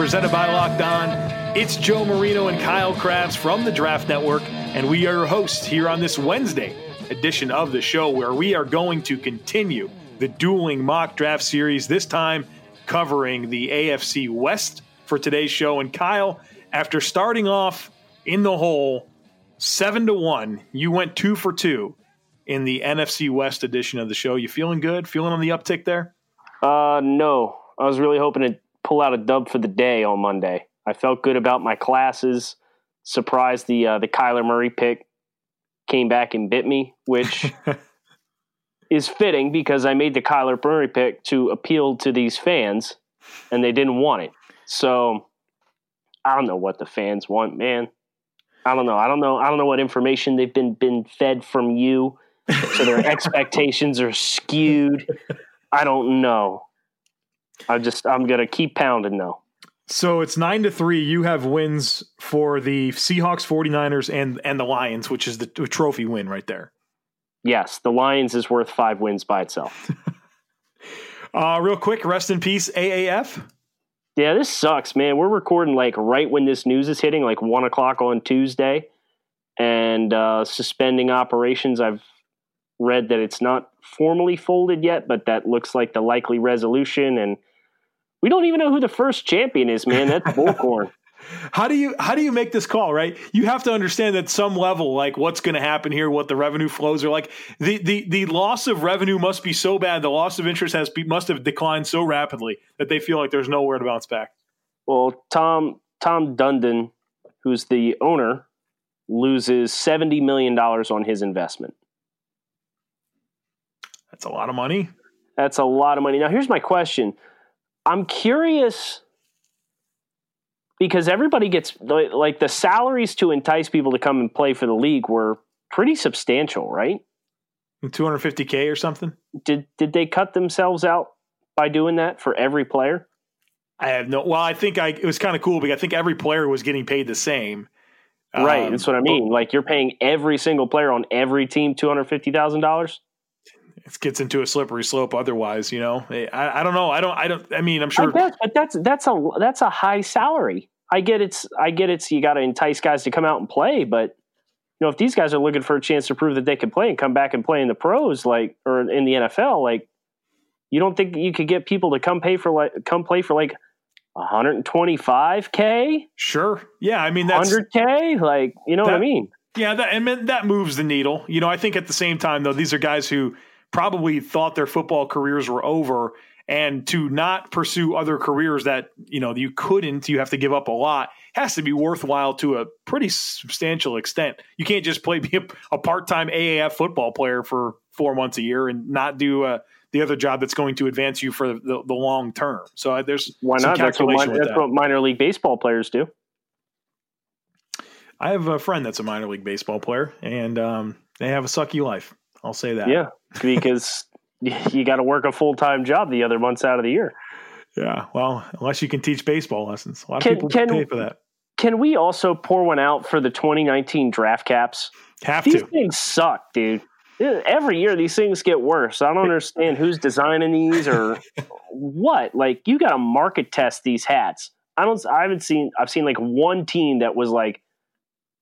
Presented by Locked On. It's Joe Marino and Kyle Crabbs from the Draft Network, and we are your hosts here on this Wednesday edition of the show where we are going to continue the dueling mock draft series, this time covering the AFC West for today's show. And Kyle, after starting off in the hole seven to one, you went two for two in the NFC West edition of the show. You feeling good? Feeling on the uptick there? Uh, no. I was really hoping to pull out a dub for the day on Monday. I felt good about my classes. Surprised the uh, the Kyler Murray pick came back and bit me, which is fitting because I made the Kyler Murray pick to appeal to these fans, and they didn't want it. So I don't know what the fans want, man. I don't know. I don't know. I don't know what information they've been been fed from you, so their expectations are skewed. I don't know. I just I'm gonna keep pounding though. So it's nine to three. You have wins for the Seahawks, 49ers, and and the Lions, which is the trophy win right there. Yes, the Lions is worth five wins by itself. uh, real quick, rest in peace, AAF. Yeah, this sucks, man. We're recording like right when this news is hitting, like one o'clock on Tuesday, and uh, suspending operations. I've read that it's not formally folded yet, but that looks like the likely resolution. And we don't even know who the first champion is, man. That's bullcorn. how do you how do you make this call right you have to understand at some level like what's going to happen here what the revenue flows are like the, the the loss of revenue must be so bad the loss of interest has be, must have declined so rapidly that they feel like there's nowhere to bounce back well tom tom dundon who's the owner loses 70 million dollars on his investment that's a lot of money. That's a lot of money. Now, here's my question. I'm curious because everybody gets like the salaries to entice people to come and play for the league were pretty substantial, right? 250k or something. Did did they cut themselves out by doing that for every player? I have no. Well, I think I it was kind of cool because I think every player was getting paid the same. Right, um, that's what I mean. But, like you're paying every single player on every team two hundred fifty thousand dollars it gets into a slippery slope otherwise you know? Eh, I, I don't know. I don't i don't i mean i'm sure bet, but that's that's a that's a high salary. I get it's i get it's you got to entice guys to come out and play but you know if these guys are looking for a chance to prove that they can play and come back and play in the pros like or in the nfl like you don't think you could get people to come pay for like come play for like 125k sure. Yeah i mean that's 100k like you know that, what i mean? Yeah that and that moves the needle. You know i think at the same time though these are guys who probably thought their football careers were over and to not pursue other careers that you know you couldn't you have to give up a lot has to be worthwhile to a pretty substantial extent. You can't just play be a, a part-time aaf football player for four months a year and not do uh, the other job that's going to advance you for the, the long term. So uh, there's why not? That's, what, minor, that's that. what minor league baseball players do. I have a friend that's a minor league baseball player and um, they have a sucky life I'll say that. Yeah, because you got to work a full time job the other months out of the year. Yeah, well, unless you can teach baseball lessons, a lot can, of people can, pay for that. Can we also pour one out for the 2019 draft caps? Have these to. things suck, dude. Uh, every year these things get worse. I don't understand who's designing these or what. Like you got to market test these hats. I don't. I haven't seen. I've seen like one team that was like,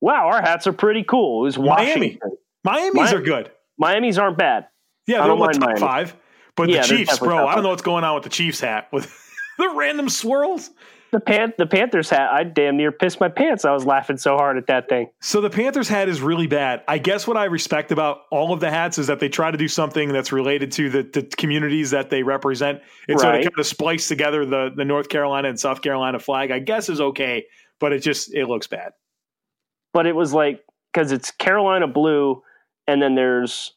"Wow, our hats are pretty cool." It was Miami. Miami's Miami. are good. Miami's aren't bad. Yeah, they're top Miami. five. But yeah, the Chiefs, bro, I don't know what's going on with the Chiefs hat with the random swirls. The pan- the Panthers hat, I damn near pissed my pants. I was laughing so hard at that thing. So the Panthers hat is really bad. I guess what I respect about all of the hats is that they try to do something that's related to the, the communities that they represent. And right. so to kind of splice together the the North Carolina and South Carolina flag, I guess is okay, but it just it looks bad. But it was like because it's Carolina blue, and then there's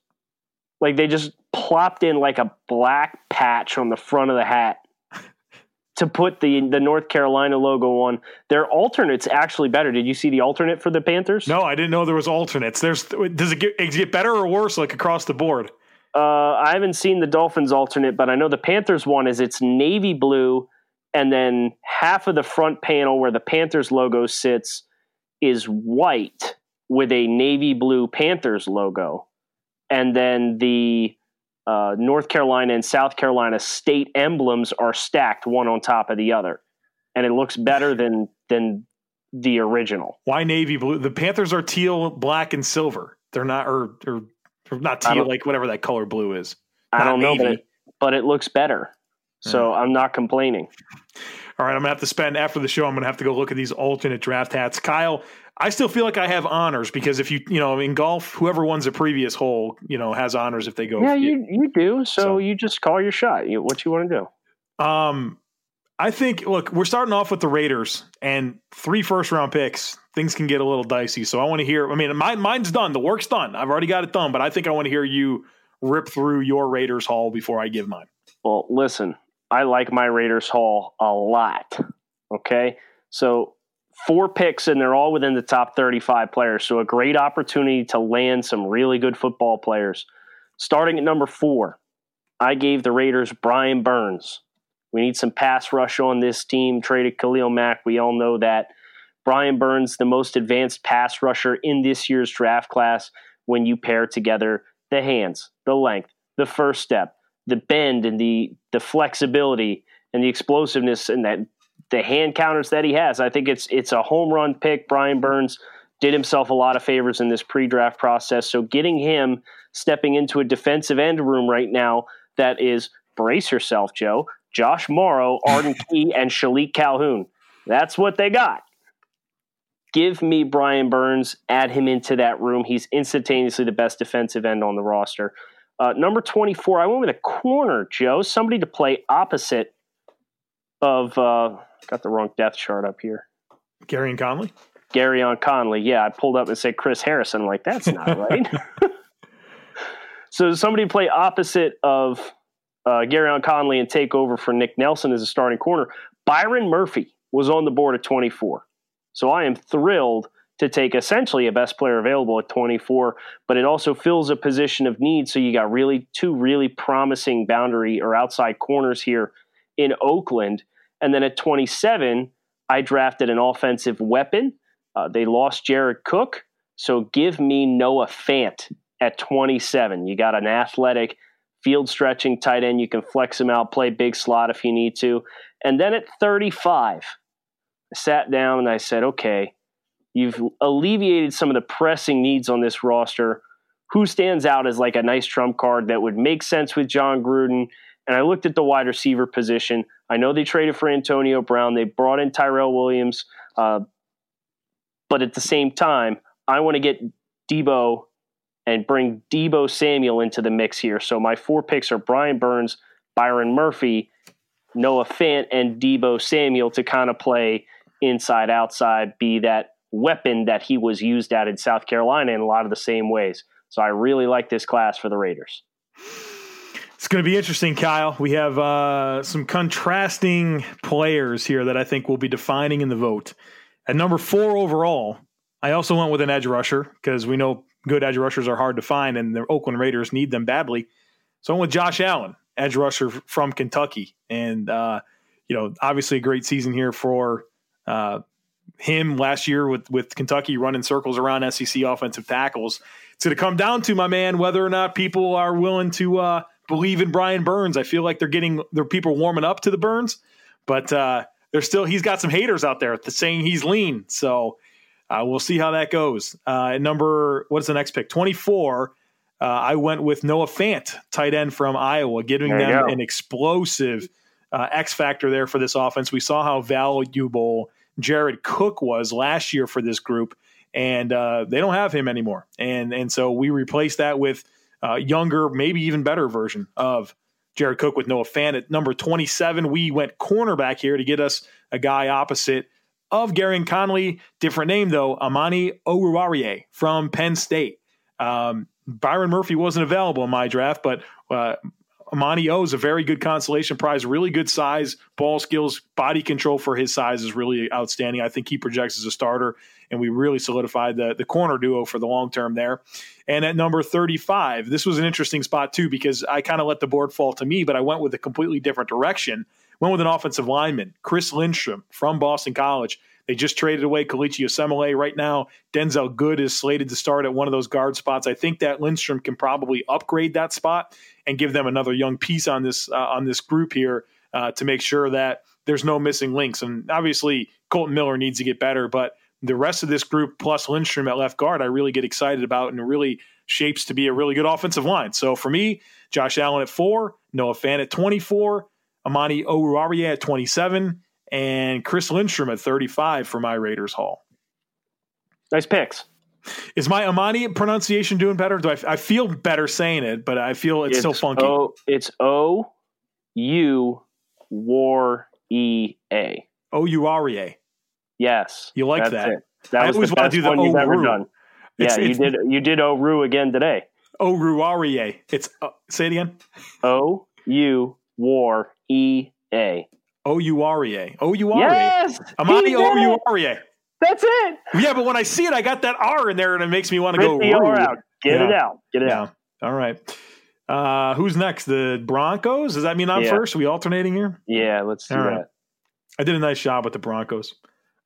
like they just plopped in like a black patch on the front of the hat to put the the North Carolina logo on. Their alternate's actually better. Did you see the alternate for the Panthers? No, I didn't know there was alternates. There's does it get, does it get better or worse like across the board? Uh, I haven't seen the Dolphins alternate, but I know the Panthers one is it's navy blue, and then half of the front panel where the Panthers logo sits is white with a navy blue Panthers logo, and then the uh, North Carolina and South Carolina state emblems are stacked one on top of the other, and it looks better than than the original. Why navy blue? The Panthers are teal, black, and silver. They're not or, or, or not teal like whatever that color blue is. I don't know, but it, but it looks better. So I'm not complaining. All right, I'm gonna have to spend after the show. I'm gonna have to go look at these alternate draft hats. Kyle, I still feel like I have honors because if you you know in golf, whoever wins a previous hole, you know, has honors if they go. Yeah, you you do. So, so. you just call your shot. You, what you want to do? Um, I think. Look, we're starting off with the Raiders and three first round picks. Things can get a little dicey. So I want to hear. I mean, my, mine's done. The work's done. I've already got it done. But I think I want to hear you rip through your Raiders haul before I give mine. Well, listen, I like my Raiders haul a lot. Okay. So four picks and they're all within the top 35 players. So a great opportunity to land some really good football players. Starting at number four, I gave the Raiders Brian Burns. We need some pass rush on this team. Traded Khalil Mack. We all know that. Brian Burns, the most advanced pass rusher in this year's draft class, when you pair together the hands, the length, the first step, the bend and the the flexibility and the explosiveness and that the hand counters that he has. I think it's it's a home run pick. Brian Burns did himself a lot of favors in this pre-draft process. So getting him stepping into a defensive end room right now that is brace yourself, Joe. Josh Mauro, Arden Key, and Shilique Calhoun. That's what they got. Give me Brian Burns, add him into that room. He's instantaneously the best defensive end on the roster. Uh, number 24, I went with a corner, Joe. Somebody to play opposite of, uh, got the wrong death chart up here. Gareon Conley? Gareon Conley. Yeah, I pulled up and said Chris Harrison. I'm like, that's not right. so somebody play opposite of uh, Gareon Conley and take over for Nick Nelson as a starting corner. Byron Murphy was on the board at 24. So I am thrilled – to take essentially a best player available at 24, but it also fills a position of need. So you got really two really promising boundary or outside corners here in Oakland. And then at 27, I drafted an offensive weapon. Uh, they lost Jared Cook. So give me Noah Fant at 27. You got an athletic, field stretching tight end. You can flex him out, play big slot if you need to. And then at 35, I sat down and I said, okay, You've alleviated some of the pressing needs on this roster. Who stands out as like a nice trump card that would make sense with Jon Gruden? And I looked at the wide receiver position. I know they traded for Antonio Brown. They brought in Tyrell Williams. Uh, but at the same time, I want to get Deebo and bring Deebo Samuel into the mix here. So my four picks are Brian Burns, Byron Murphy, Noah Fant, and Deebo Samuel to kind of play inside outside, be that weapon that he was used at in South Carolina in a lot of the same ways. So I really like this class for the Raiders. It's going to be interesting, Kyle. We have uh, some contrasting players here that I think will be defining in the vote. At number four overall, I also went with an edge rusher because we know good edge rushers are hard to find, and the Oakland Raiders need them badly. So I went with Josh Allen, edge rusher from Kentucky, and uh, you know, obviously a great season here for uh, him last year with with Kentucky running circles around SEC offensive tackles. It's going to come down to my man whether or not people are willing to uh, believe in Brian Burns. I feel like they're getting their people warming up to the Burns, but uh, there's still he's got some haters out there saying he's lean. So uh, we'll see how that goes. Uh, number what's the next pick? Twenty four. Uh, I went with Noah Fant, tight end from Iowa, giving them an explosive uh, X factor there for this offense. We saw how valuable Jared Cook was last year for this group, and uh, they don't have him anymore. And and so we replaced that with a younger, maybe even better version of Jared Cook with Noah Fant at number 27. We went cornerback here to get us a guy opposite of Gareon Conley. Different name though, Amani Oruwariye from Penn State. Um, Byron Murphy wasn't available in my draft, but uh, Amani O is a very good consolation prize, really good size, ball skills, body control for his size is really outstanding. I think he projects as a starter, and we really solidified the, the corner duo for the long term there. And at number 35, this was an interesting spot too because I kind of let the board fall to me, but I went with a completely different direction. Went with an offensive lineman, Chris Lindstrom from Boston College. They just traded away Kelechi Osemele. Right now, Denzelle Good is slated to start at one of those guard spots. I think that Lindstrom can probably upgrade that spot and give them another young piece on this uh, on this group here uh, to make sure that there's no missing links. And obviously, Kolton Miller needs to get better, but the rest of this group plus Lindstrom at left guard, I really get excited about, and really shapes to be a really good offensive line. So for me, Josh Allen at four, Noah Fant at 24, Amani Oruwariye at 27, and Chris Lindstrom at 35 for my Raiders haul. Nice picks. Is my Amani pronunciation doing better? Do I, I feel better saying it, but I feel it's, it's still funky. O, it's O U War E A. O U R E A. Yes. You like that? It. That was I always the want to do the one you've ever done. Yeah, it's, you did. You did Oru again today. Oruwariye. It's uh, say it again. O U War E A. O U R E A. O U R E A. Yes. Amani O U R E A. That's it. Yeah, but when I see it, I got that R in there, and it makes me want to go. the R out. Get yeah. it out. Get it yeah. out. All right. Uh, who's next? The Broncos? Does that mean I'm yeah. first? Are we alternating here? Yeah, let's do All that. Right. I did a nice job with the Broncos.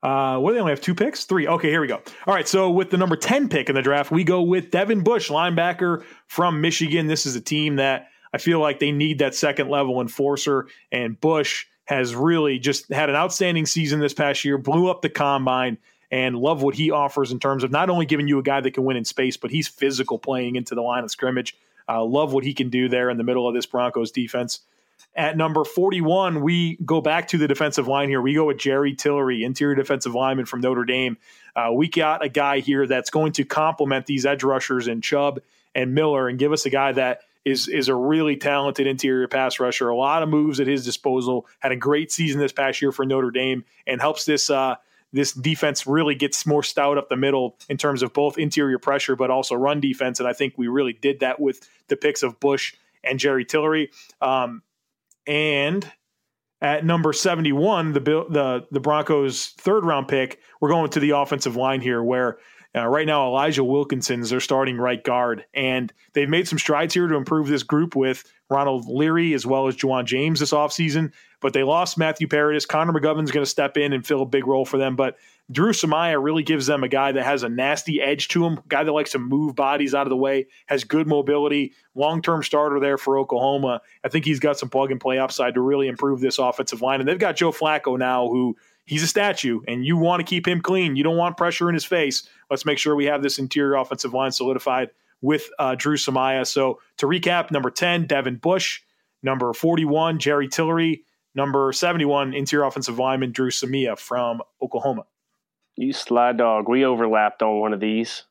Uh, what do they only have two picks? Three. Okay, here we go. All right, so with the number 10 pick in the draft, we go with Devin Bush, linebacker from Michigan. This is a team that I feel like they need that second level enforcer, and Bush has really just had an outstanding season this past year, blew up the combine, and love what he offers in terms of not only giving you a guy that can win in space, but he's physical playing into the line of scrimmage. Uh, love what he can do there in the middle of this Broncos defense. At number 41, we go back to the defensive line here. We go with Jerry Tillery, interior defensive lineman from Notre Dame. Uh, we got a guy here that's going to complement these edge rushers in Chubb and Miller and give us a guy that is is a really talented interior pass rusher. A lot of moves at his disposal. Had a great season this past year for Notre Dame and helps this uh, this defense really gets more stout up the middle in terms of both interior pressure but also run defense. And I think we really did that with the picks of Bush and Jerry Tillery. Um, and at number 71, the the the Broncos' third round pick, we're going to the offensive line here, where uh, right now, Elijah Wilkinson is their starting right guard, and they've made some strides here to improve this group with Ronald Leary as well as Ja'Wuan James this offseason. But they lost Matthew Paradis. Connor McGovern's going to step in and fill a big role for them. But Dru Samia really gives them a guy that has a nasty edge to him, guy that likes to move bodies out of the way, has good mobility, long term starter there for Oklahoma. I think he's got some plug and play upside to really improve this offensive line. And they've got Joe Flacco now, who he's a statue and you want to keep him clean. You don't want pressure in his face. Let's make sure we have this interior offensive line solidified with uh, Dru Samia. So to recap, number 10, Devin Bush. Number 41, Jerry Tillery. Number 71, interior offensive lineman Dru Samia from Oklahoma. You sly dog. We overlapped on one of these.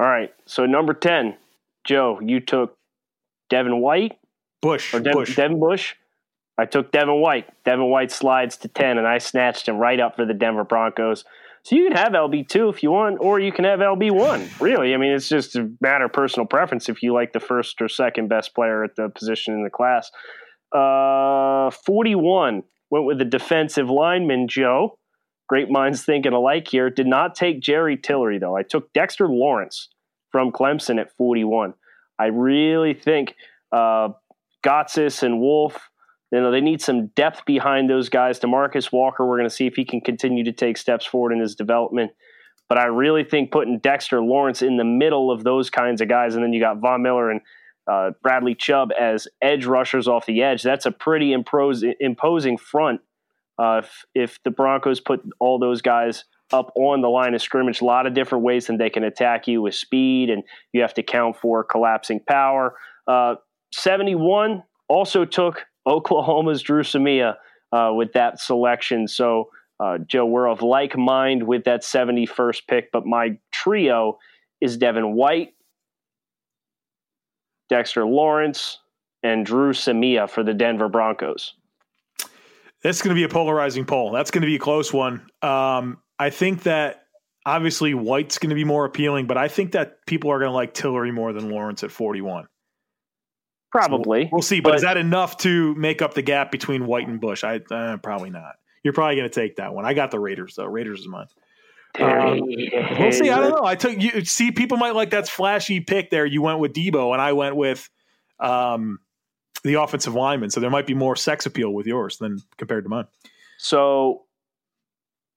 All right. So number 10, Joe, you took Devin White. Bush. Or Bush. Devin Bush. I took Devin White. Devin White slides to 10, and I snatched him right up for the Denver Broncos. So you can have LB2 if you want, or you can have LB1. Really, I mean, it's just a matter of personal preference if you like the first or second best player at the position in the class. Uh, 41 went with the defensive lineman, Joe. Great minds thinking alike here. Did not take Jerry Tillery, though. I took Dexter Lawrence from Clemson at 41. I really think uh, Gotsis and Wolfe you know, they need some depth behind those guys. Demarcus Walker, we're going to see if he can continue to take steps forward in his development. But I really think putting Dexter Lawrence in the middle of those kinds of guys, and then you got Von Miller and uh, Bradley Chubb as edge rushers off the edge, that's a pretty impros- imposing front. Uh, if, if the Broncos put all those guys up on the line of scrimmage, a lot of different ways that they can attack you with speed, and you have to count for collapsing power. Uh, 71 also took Oklahoma's Dru Samia uh, with that selection. So, uh, Joe, we're of like mind with that 71st pick, but my trio is Devin White, Dexter Lawrence, and Dru Samia for the Denver Broncos. That's going to be a polarizing poll. That's going to be a close one. Um, I think that obviously White's going to be more appealing, but I think that people are going to like Tillery more than Lawrence at 41. Probably. So we'll see. But, but, is that enough to make up the gap between White and Bush? I uh, probably not. You're probably going to take that one. I got the Raiders though. Raiders is mine. Um, we'll see. I don't know. I took you. See, people might like that flashy pick there. You went with Deebo, and I went with um, the offensive lineman. So there might be more sex appeal with yours than compared to mine. So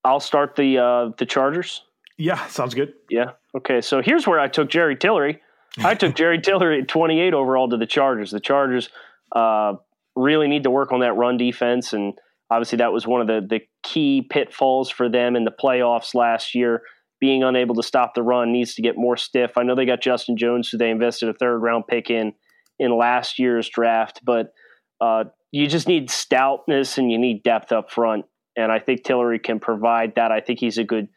I'll start the uh, the Chargers. Yeah, sounds good. Yeah. Okay. So here's where I took Jerry Tillery. I took Jerry Tillery at 28 overall to the Chargers. The Chargers uh, really need to work on that run defense, and obviously that was one of the the key pitfalls for them in the playoffs last year. Being unable to stop the run needs to get more stiff. I know they got Justin Jones, who they invested a third round pick in in last year's draft, but uh, you just need stoutness and you need depth up front. And I think Tillery can provide that. I think he's a good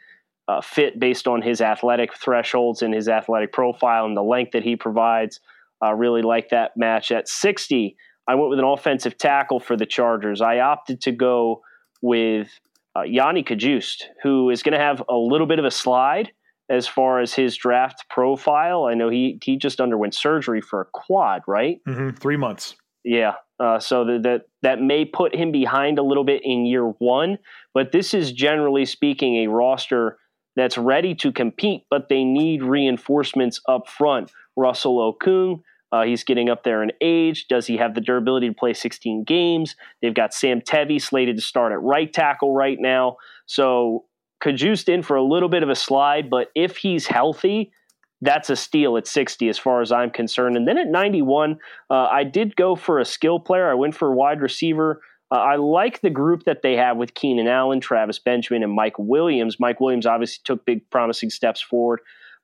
uh, fit based on his athletic thresholds and his athletic profile and the length that he provides. I uh, really like that match. At 60, I went with an offensive tackle for the Chargers. I opted to go with uh, Yodny Cajuste, who is going to have a little bit of a slide as far as his draft profile. I know he he just underwent surgery for a quad, right? Mm-hmm. Three months. Yeah. Uh, so that, that that may put him behind a little bit in year one, but this is generally speaking a roster that's ready to compete, but they need reinforcements up front. Russell Okung, uh, he's getting up there in age. Does he have the durability to play 16 games? They've got Sam Tevi slated to start at right tackle right now. So Cajuste in for a little bit of a slide, but if he's healthy, that's a steal at 60 as far as I'm concerned. And then at 91, uh, I did go for a skill player. I went for a wide receiver. Uh, I like the group that they have with Keenan Allen, Travis Benjamin, and Mike Williams. Mike Williams obviously took big promising steps forward,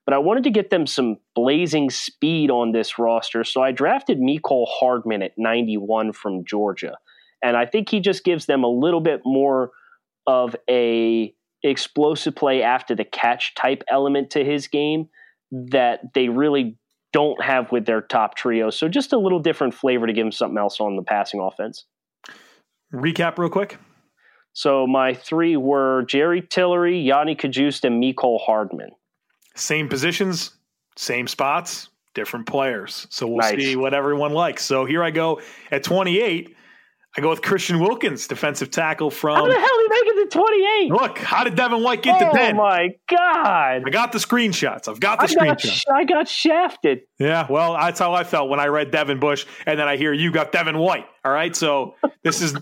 but I wanted to get them some blazing speed on this roster. So I drafted Mecole Hardman at 91 from Georgia. And I think he just gives them a little bit more of a explosive play after the catch type element to his game that they really don't have with their top trio. So just a little different flavor to give him something else on the passing offense. Recap real quick. So my three were Jerry Tillery, Yanni Cajuste, and Mecole Hardman. Same positions, same spots, different players. So we'll nice. see what everyone likes. So here I go at 28. I go with Christian Wilkins, defensive tackle from. How the hell did he make it to 28? Look, how did Devin White get oh to 10? Oh, my God. I got the screenshots. I've got the I screenshots. Got, I got shafted. Yeah, well, that's how I felt when I read Devin Bush, and then I hear you got Devin White. All right, so this is.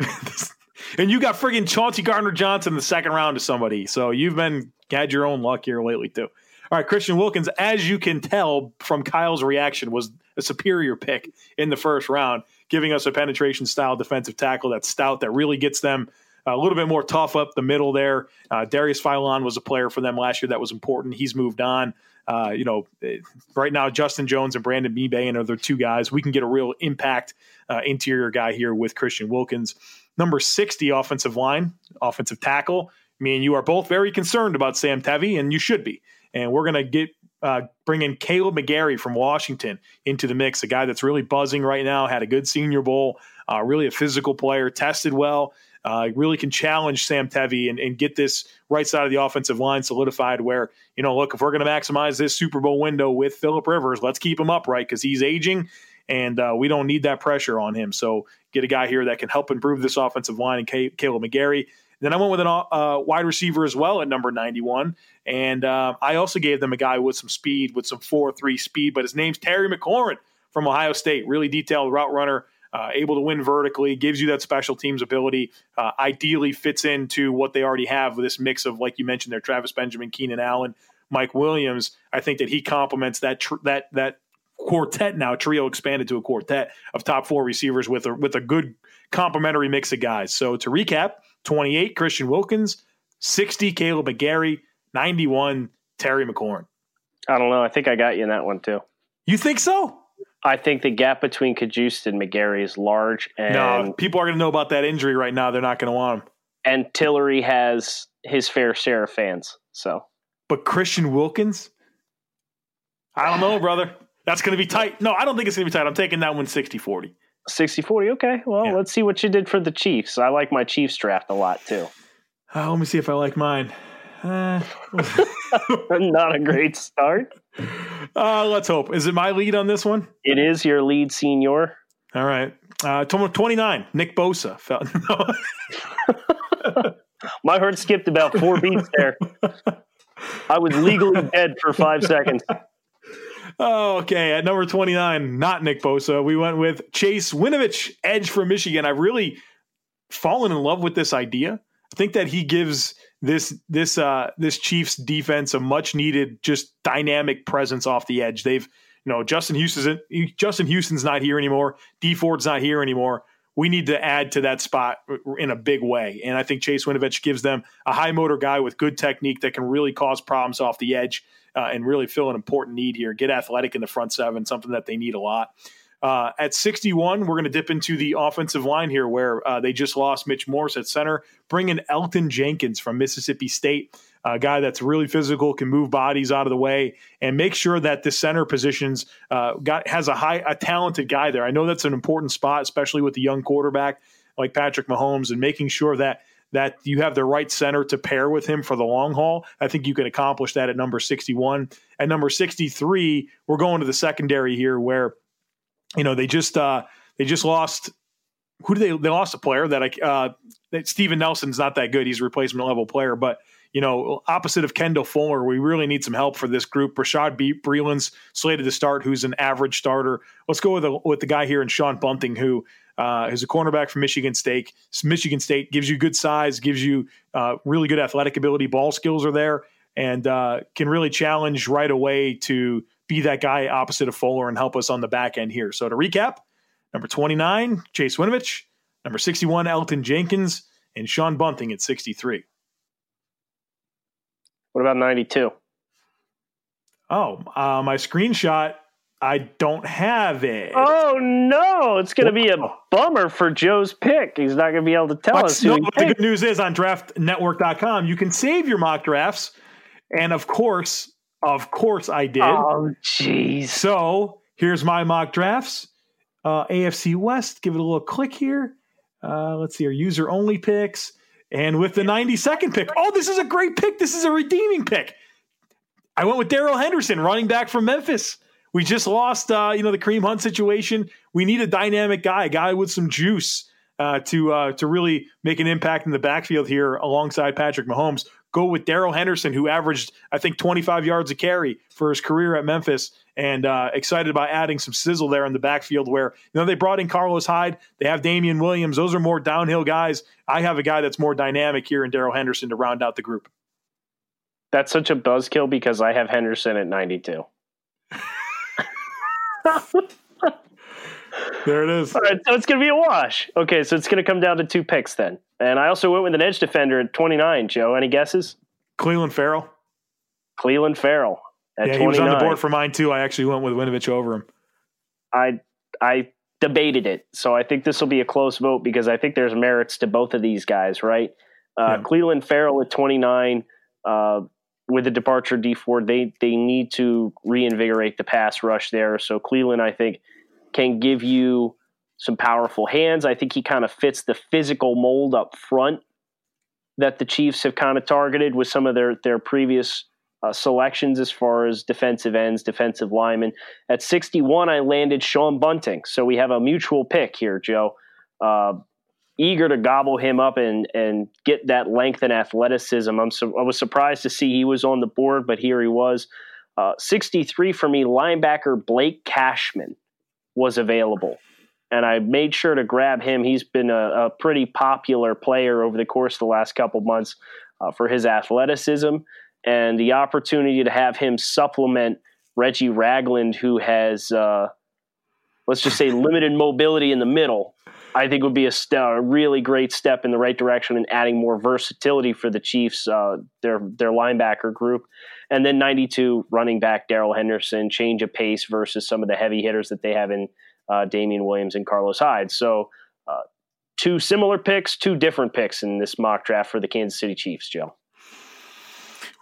and you got friggin' Chauncey Gardner Johnson in the second round to somebody. So you've been had your own luck here lately, too. All right, Christian Wilkins, as you can tell from Kyle's reaction, was a superior pick in the first round giving us a penetration style defensive tackle that's stout that really gets them a little bit more tough up the middle there. Uh, Darius Philon was a player for them last year that was important. He's moved on. Uh, you know, eh, right now Justin Jones and Brandon Mebane are the two guys. We can get a real impact uh, interior guy here with Christian Wilkins. Number 60 offensive line, offensive tackle. I mean, you are both very concerned about Sam Tevi, and you should be. And we're going to get uh, bring in Kaleb McGary from Washington into the mix, a guy that's really buzzing right now, had a good senior bowl, uh, really a physical player, tested well, uh, really can challenge Sam Tevi and, and, get this right side of the offensive line solidified where, you know, look, if we're going to maximize this Super Bowl window with Philip Rivers, let's keep him upright because he's aging and uh, we don't need that pressure on him. So get a guy here that can help improve this offensive line and Kaleb McGary. Then I went with a uh, wide receiver as well at number 91. And uh, I also gave them a guy with some speed, with some 4 3 speed, but his name's Terry McLaurin from Ohio State. Really detailed route runner, uh, able to win vertically, gives you that special teams ability, uh, ideally fits into what they already have with this mix of, like you mentioned there, Travis Benjamin, Keenan Allen, Mike Williams. I think that he complements that, tr- that, that quartet now, trio expanded to a quartet of top four receivers with a, with a good complementary mix of guys. So to recap, 28, Christian Wilkins, 60, Kaleb McGary, 91, Terry McLaurin. I don't know. I think I got you in that one too. You think so? I think the gap between Cajuste and McGary is large. And no, people are going to know about that injury right now. They're not going to want him. And Tillery has his fair share of fans. So, but Christian Wilkins, I don't know, brother. That's going to be tight. No, I don't think it's going to be tight. I'm taking that one 60 40. 60 40. Okay. Well, yeah. let's see what you did for the Chiefs. I like my Chiefs draft a lot too. Uh, let me see if I like mine. Uh, Not a great start. Uh, let's hope. Is it my lead on this one? It is your lead senior. All right. Uh, 29, Nick Bosa. my heart skipped about four beats there. I was legally dead for five seconds. Oh, okay. At number 29, not Nick Bosa, we went with Chase Winovich, edge from Michigan. I've really fallen in love with this idea. I think that he gives this this uh this Chiefs defense a much needed just dynamic presence off the edge. They've you know Justin Houston's Justin Houston's not here anymore. Dee Ford's not here anymore. We need to add to that spot in a big way, and I think Chase Winovich gives them a high motor guy with good technique that can really cause problems off the edge uh, and really fill an important need here. Get athletic in the front seven, something that they need a lot. Uh, at 61, we're going to dip into the offensive line here, where uh, they just lost Mitch Morse at center. Bring in Elgton Jenkins from Mississippi State, a guy that's really physical, can move bodies out of the way, and make sure that the center positions uh, got has a high, a talented guy there. I know that's an important spot, especially with the young quarterback like Patrick Mahomes, and making sure that that you have the right center to pair with him for the long haul. I think you can accomplish that at number 61. At number 63, we're going to the secondary here where you know they just uh, they just lost. Who do they? They lost a player that I. Uh, that Steven Nelson's not that good. He's a replacement level player, but you know, opposite of Kendall Fuller, we really need some help for this group. Bashaud B- Breeland's slated to start, who's an average starter. Let's go with, a, with the guy here in Sean Bunting, who uh, is a cornerback from Michigan State. Michigan State gives you good size, gives you uh, really good athletic ability. Ball skills are there, and uh, can really challenge right away to be that guy opposite of Fuller and help us on the back end here. So to recap, number 29, Chase Winovich, number 61, Elton Jenkins, and Sean Bunting at 63. What about 92? Oh, uh, my screenshot. I don't have it. Oh no! It's going to be a bummer for Joe's pick. He's not going to be able to tell but us. No, the good news is on DraftNetwork.com, you can save your mock drafts, and of course, of course, I did. Oh, jeez. So here's my mock drafts. Uh, AFC West. Give it a little click here. Uh, let's see our user only picks. And with the 92nd pick, oh, this is a great pick. This is a redeeming pick. I went with Darrell Henderson, running back from Memphis. We just lost, uh, you know, the Kareem Hunt situation. We need a dynamic guy, a guy with some juice uh, to uh, to really make an impact in the backfield here alongside Patrick Mahomes go with Darrell Henderson, who averaged, I think, 25 yards a carry for his career at Memphis. And uh, excited about adding some sizzle there in the backfield where, you know, they brought in Carlos Hyde. They have Damien Williams. Those are more downhill guys. I have a guy that's more dynamic here in Darrell Henderson to round out the group. That's such a buzzkill because I have Henderson at 92. there it is. All right, so it's going to be a wash. Okay, so it's going to come down to two picks then. And I also went with an edge defender at 29. Joe, any guesses? Clelin Ferrell. Clelin Ferrell at yeah, he was on the board for mine too. I actually went with Winovich over him. I I debated it, so I think this will be a close vote because I think there's merits to both of these guys, right? Uh, yeah. Clelin Ferrell at 29. Uh, with the departure Dee Ford, they they need to reinvigorate the pass rush there. So Cleveland, I think, can give you some powerful hands. I think he kind of fits the physical mold up front that the Chiefs have kind of targeted with some of their their previous uh, selections as far as defensive ends, defensive linemen. At 61, I landed Sean Bunting. So we have a mutual pick here, Joe. Uh, eager to gobble him up and and get that length and athleticism. I'm I was surprised to see he was on the board, but here he was. Uh, 63 for me, linebacker Blake Cashman was available. And I made sure to grab him. He's been a, a pretty popular player over the course of the last couple months uh, for his athleticism and the opportunity to have him supplement Reggie Ragland, who has, uh, let's just say, limited mobility in the middle. I think would be a, st- a, really great step in the right direction and adding more versatility for the Chiefs, uh, their their linebacker group, and then 92 running back Darrell Henderson, change of pace versus some of the heavy hitters that they have in uh, Damien Williams and Carlos Hyde. So, uh, two similar picks, two different picks in this mock draft for the Kansas City Chiefs, Joe.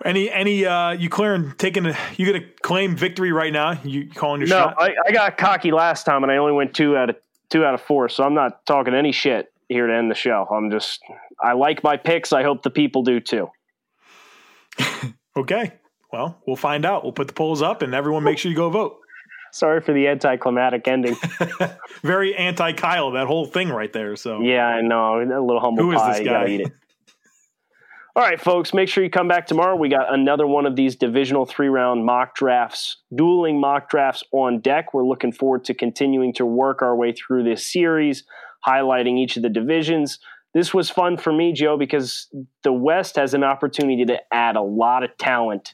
Any any uh you clearing taking a you gonna claim victory right now? You calling your no, shot? No, I, I got cocky last time and I only went two out of two out of four, so I'm not talking any shit here to end the show. I'm just I like my picks. I hope the people do too. okay. Well, we'll find out. We'll put the polls up, and everyone make sure you go vote. Sorry for the anticlimactic ending. Very anti Kyle, that whole thing right there. So yeah, I know. A little humble Who pie. is this You gotta guy? All right, folks, make sure you come back tomorrow. We got another one of these divisional three round mock drafts, dueling mock drafts on deck. We're looking forward to continuing to work our way through this series, highlighting each of the divisions. This was fun for me, Joe, because the West has an opportunity to add a lot of talent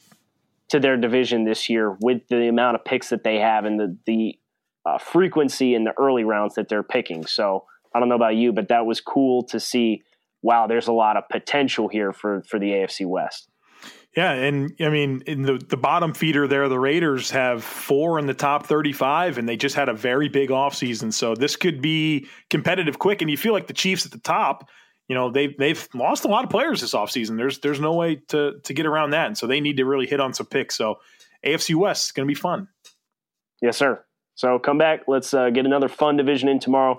to their division this year with the amount of picks that they have and the, the uh, frequency in the early rounds that they're picking. So I don't know about you, but that was cool to see. Wow, there's a lot of potential here for for the AFC West. Yeah, and I mean, in the the bottom feeder there, the Raiders have four in the top 35, and they just had a very big offseason. So this could be competitive quick. And you feel like the Chiefs at the top, you know, they've they've lost a lot of players this offseason. There's there's no way to to get around that. And so they need to really hit on some picks. So AFC West is gonna be fun. Yes, sir. So come back. Let's uh, get another fun division in tomorrow.